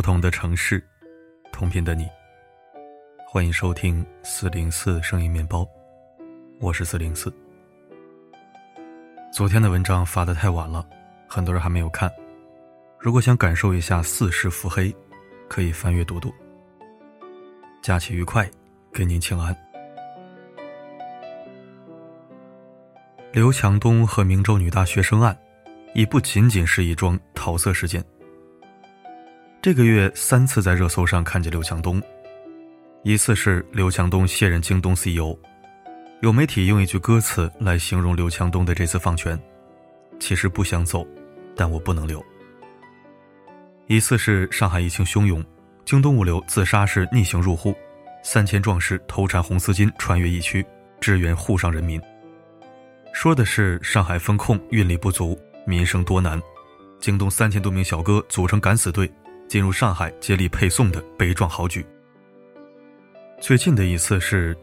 不同的城市，同频的你。欢迎收听四零四声音面包，我是四零四。昨天的文章发的太晚了，很多人还没有看。如果想感受一下四世腹黑，可以翻阅读读。假期愉快，给您请安。刘强东和明州女大学生案，已不仅仅是一桩桃色事件。这个月三次在热搜上看见刘强东，一次是刘强东卸任京东 CEO，有媒体用一句歌词来形容刘强东的这次放权：其实不想走，但我不能留。一次是上海疫情汹涌，京东物流自杀式逆行入沪，三千壮士头缠红丝巾穿越疫区，支援沪上人民。说的是上海风控运力不足，民生多难，京东三千多名小哥组成敢死队。进入上海接力配送的悲壮豪举。最近的一次是，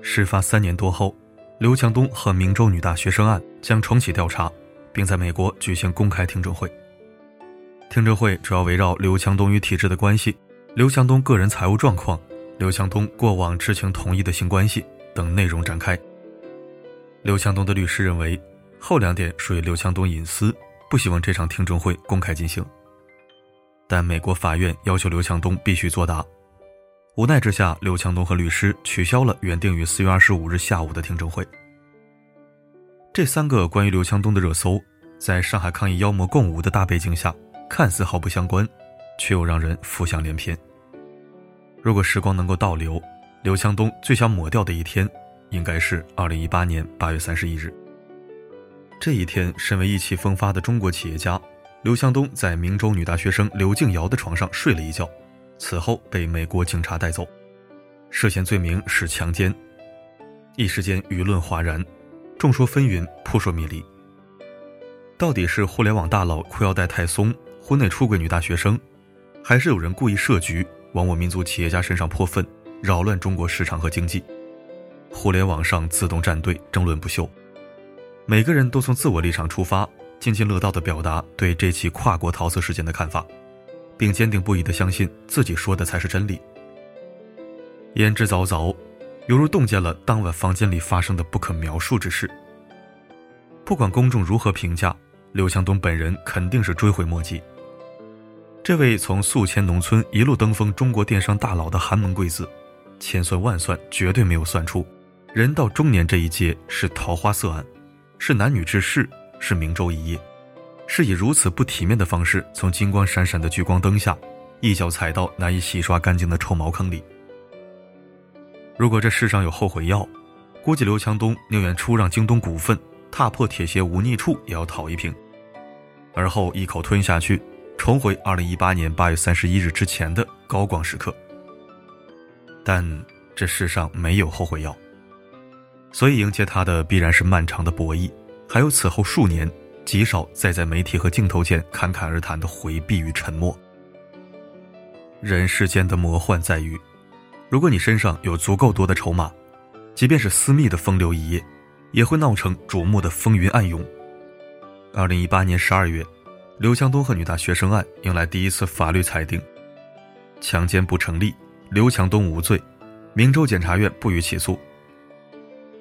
事发三年多后，刘强东和明州女大学生案将重启调查，并在美国举行公开听证会。听证会主要围绕刘强东与体制的关系、刘强东个人财务状况、刘强东过往知情同意的性关系等内容展开。刘强东的律师认为，后两点属于刘强东隐私，不希望这场听证会公开进行。但美国法院要求刘强东必须作答，无奈之下，刘强东和律师取消了原定于四月二十五日下午的听证会。这三个关于刘强东的热搜，在上海抗议妖魔共舞的大背景下，看似毫不相关，却又让人浮想联翩。如果时光能够倒流，刘强东最想抹掉的一天，应该是二零一八年八月三十一日。这一天，身为意气风发的中国企业家。刘强东在明州女大学生刘静瑶的床上睡了一觉，此后被美国警察带走，涉嫌罪名是强奸。一时间舆论哗然，众说纷纭，扑朔迷离。到底是互联网大佬裤腰带太松，婚内出轨女大学生，还是有人故意设局往我民族企业家身上泼粪，扰乱中国市场和经济？互联网上自动站队，争论不休，每个人都从自我立场出发。津津乐道地表达对这起跨国桃色事件的看法，并坚定不移地相信自己说的才是真理。言之凿凿，犹如洞见了当晚房间里发生的不可描述之事。不管公众如何评价，刘强东本人肯定是追悔莫及。这位从宿迁农村一路登峰中国电商大佬的寒门贵子，千算万算绝对没有算出，人到中年这一劫是桃花色案，是男女之事。是明州一夜，是以如此不体面的方式从金光闪闪的聚光灯下，一脚踩到难以洗刷干净的臭茅坑里。如果这世上有后悔药，估计刘强东宁愿出让京东股份，踏破铁鞋无觅处，也要讨一瓶，而后一口吞下去，重回二零一八年八月三十一日之前的高光时刻。但这世上没有后悔药，所以迎接他的必然是漫长的博弈。还有此后数年，极少再在媒体和镜头前侃侃而谈的回避与沉默。人世间的魔幻在于，如果你身上有足够多的筹码，即便是私密的风流一夜，也会闹成瞩目的风云暗涌。二零一八年十二月，刘强东和女大学生案迎来第一次法律裁定，强奸不成立，刘强东无罪，明州检察院不予起诉。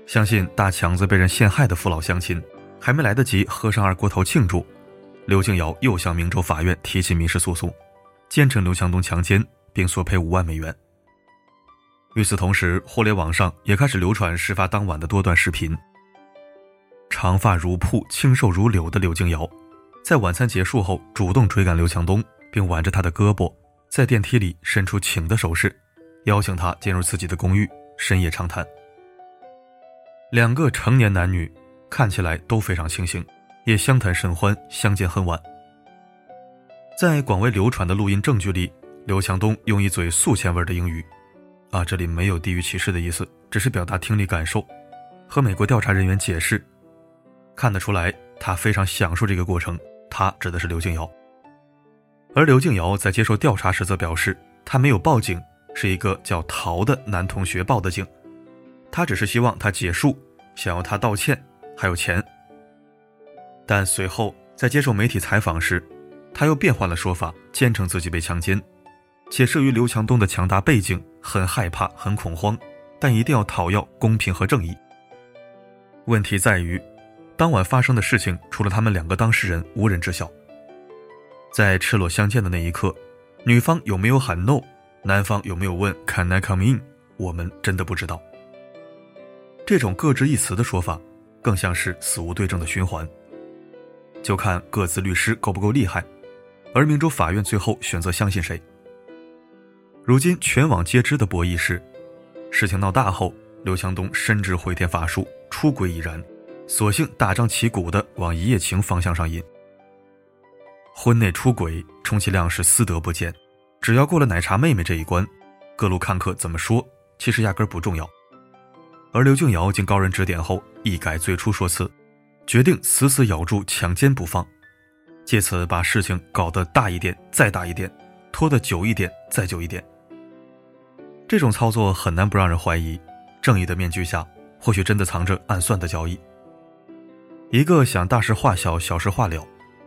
相信大强子被人陷害的父老乡亲。还没来得及喝上二锅头庆祝，刘静瑶又向明州法院提起民事诉讼，坚称刘强东强奸，并索赔五万美元。与此同时，互联网上也开始流传事发当晚的多段视频。长发如瀑、清瘦如柳的刘静瑶，在晚餐结束后主动追赶刘强东，并挽着他的胳膊，在电梯里伸出请的手势，邀请他进入自己的公寓，深夜长谈。两个成年男女。看起来都非常清醒，也相谈甚欢，相见恨晚。在广为流传的录音证据里，刘强东用一嘴宿迁味的英语，啊，这里没有地域歧视的意思，只是表达听力感受，和美国调查人员解释，看得出来他非常享受这个过程。他指的是刘静瑶，而刘静瑶在接受调查时则表示，他没有报警，是一个叫陶的男同学报的警，他只是希望他结束，想要他道歉。还有钱，但随后在接受媒体采访时，他又变换了说法，坚称自己被强奸，且慑于刘强东的强大背景，很害怕，很恐慌，但一定要讨要公平和正义。问题在于，当晚发生的事情，除了他们两个当事人，无人知晓。在赤裸相见的那一刻，女方有没有喊 no，男方有没有问 can I come in，我们真的不知道。这种各执一词的说法，更像是死无对证的循环。就看各自律师够不够厉害，而明州法院最后选择相信谁。如今全网皆知的博弈是，事情闹大后，刘强东深知回天乏术，出轨已然，索性大张旗鼓的往一夜情方向上引。婚内出轨，充其量是私德不坚，只要过了奶茶妹妹这一关，各路看客怎么说，其实压根不重要。而刘静瑶经高人指点后，一改最初说辞，决定死死咬住强奸不放，借此把事情搞得大一点，再大一点，拖得久一点，再久一点。这种操作很难不让人怀疑，正义的面具下或许真的藏着暗算的交易。一个想大事化小、小事化了，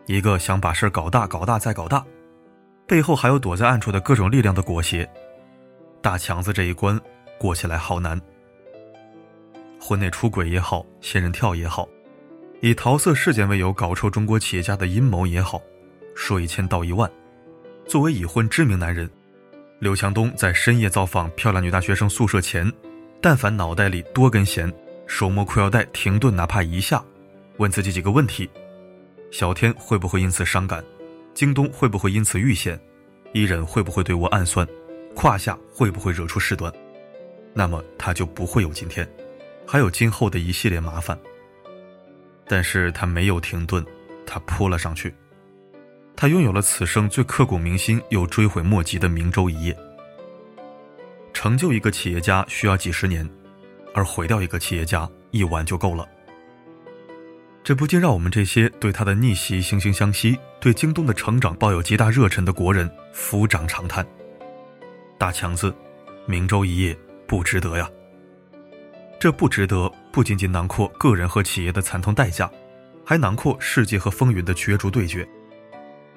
一个想把事搞大、搞大再搞大，背后还有躲在暗处的各种力量的裹挟。大强子这一关过起来好难。婚内出轨也好，仙人跳也好，以桃色事件为由搞臭中国企业家的阴谋也好，说一千道一万。作为已婚知名男人。刘强东在深夜造访漂亮女大学生宿舍前，但凡脑袋里多根弦，手摸裤腰带停顿哪怕一下，问自己几个问题：小天会不会因此伤感？京东会不会因此遇险？伊人会不会对我暗算？胯下会不会惹出事端？那么他就不会有今天，还有今后的一系列麻烦。但是他没有停顿，他扑了上去。他拥有了此生最刻骨铭心又追悔莫及的明州一夜。成就一个企业家需要几十年，而毁掉一个企业家一晚就够了。这不禁让我们这些对他的逆袭惺惺相惜、对京东的成长抱有极大热忱的国人抚掌长叹：大强子，明州一夜不值得呀！这不值得，不仅仅囊括个人和企业的惨痛代价，还囊括世界和风云的角逐对决。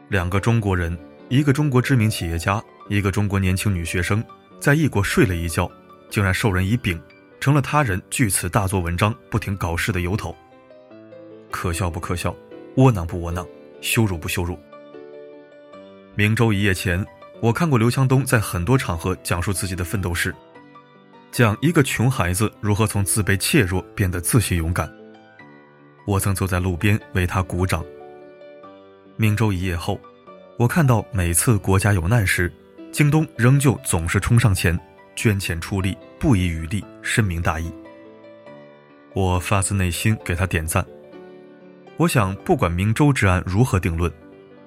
两个中国人，一个中国知名企业家，一个中国年轻女学生，在异国睡了一觉，竟然授人以柄，成了他人据此大做文章、不停搞事的由头。可笑不可笑？窝囊不窝囊？羞辱不羞辱？明州一夜前，我看过刘强东在很多场合讲述自己的奋斗史，讲一个穷孩子如何从自卑怯弱变得自信勇敢。我曾坐在路边为他鼓掌。明州一夜后，我看到每次国家有难时，京东仍旧总是冲上前，捐钱出力，不遗余力，深明大义。我发自内心给他点赞。我想，不管明州之案如何定论，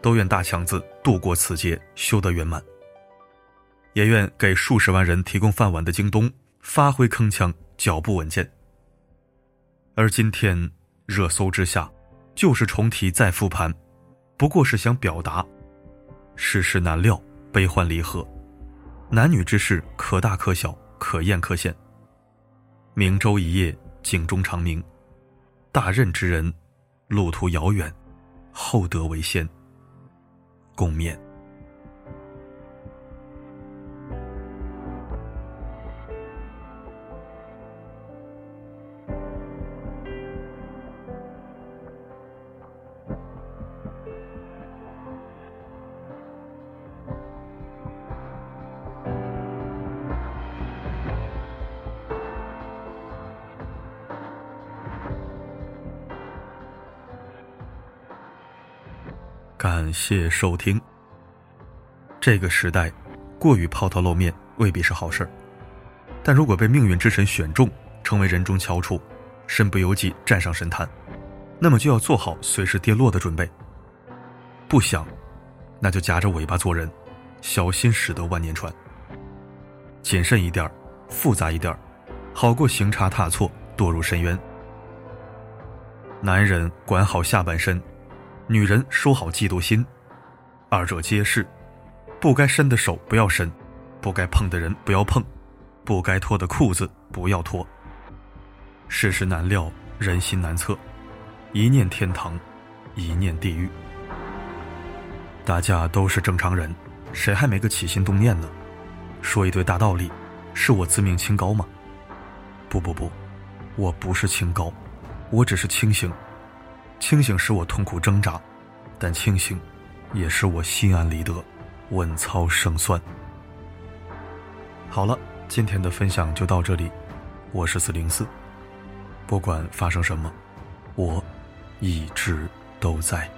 都愿大强子度过此劫，修得圆满。也愿给数十万人提供饭碗的京东发挥铿锵，脚步稳健。而今天热搜之下，就是重提再复盘。不过是想表达，世事难料，悲欢离合，男女之事可大可小，可艳可现。明州一夜，警钟长鸣，大任之人，路途遥远，厚德为先。共勉。感谢收听。这个时代，过于抛头露面未必是好事但如果被命运之神选中，成为人中翘楚，身不由己站上神坛，那么就要做好随时跌落的准备。不想，那就夹着尾巴做人，小心驶得万年船。谨慎一点儿复杂一点儿好过行差踏错，堕入深渊。男人管好下半身。女人收好嫉妒心，二者皆是，不该伸的手不要伸，不该碰的人不要碰，不该脱的裤子不要脱。世事难料，人心难测，一念天堂，一念地狱。大家都是正常人，谁还没个起心动念呢？说一堆大道理，是我自命清高吗？不不不，我不是清高，我只是清醒。清醒使我痛苦挣扎，但清醒，也使我心安理得，稳操胜算。好了，今天的分享就到这里，我是四零四。不管发生什么，我一直都在。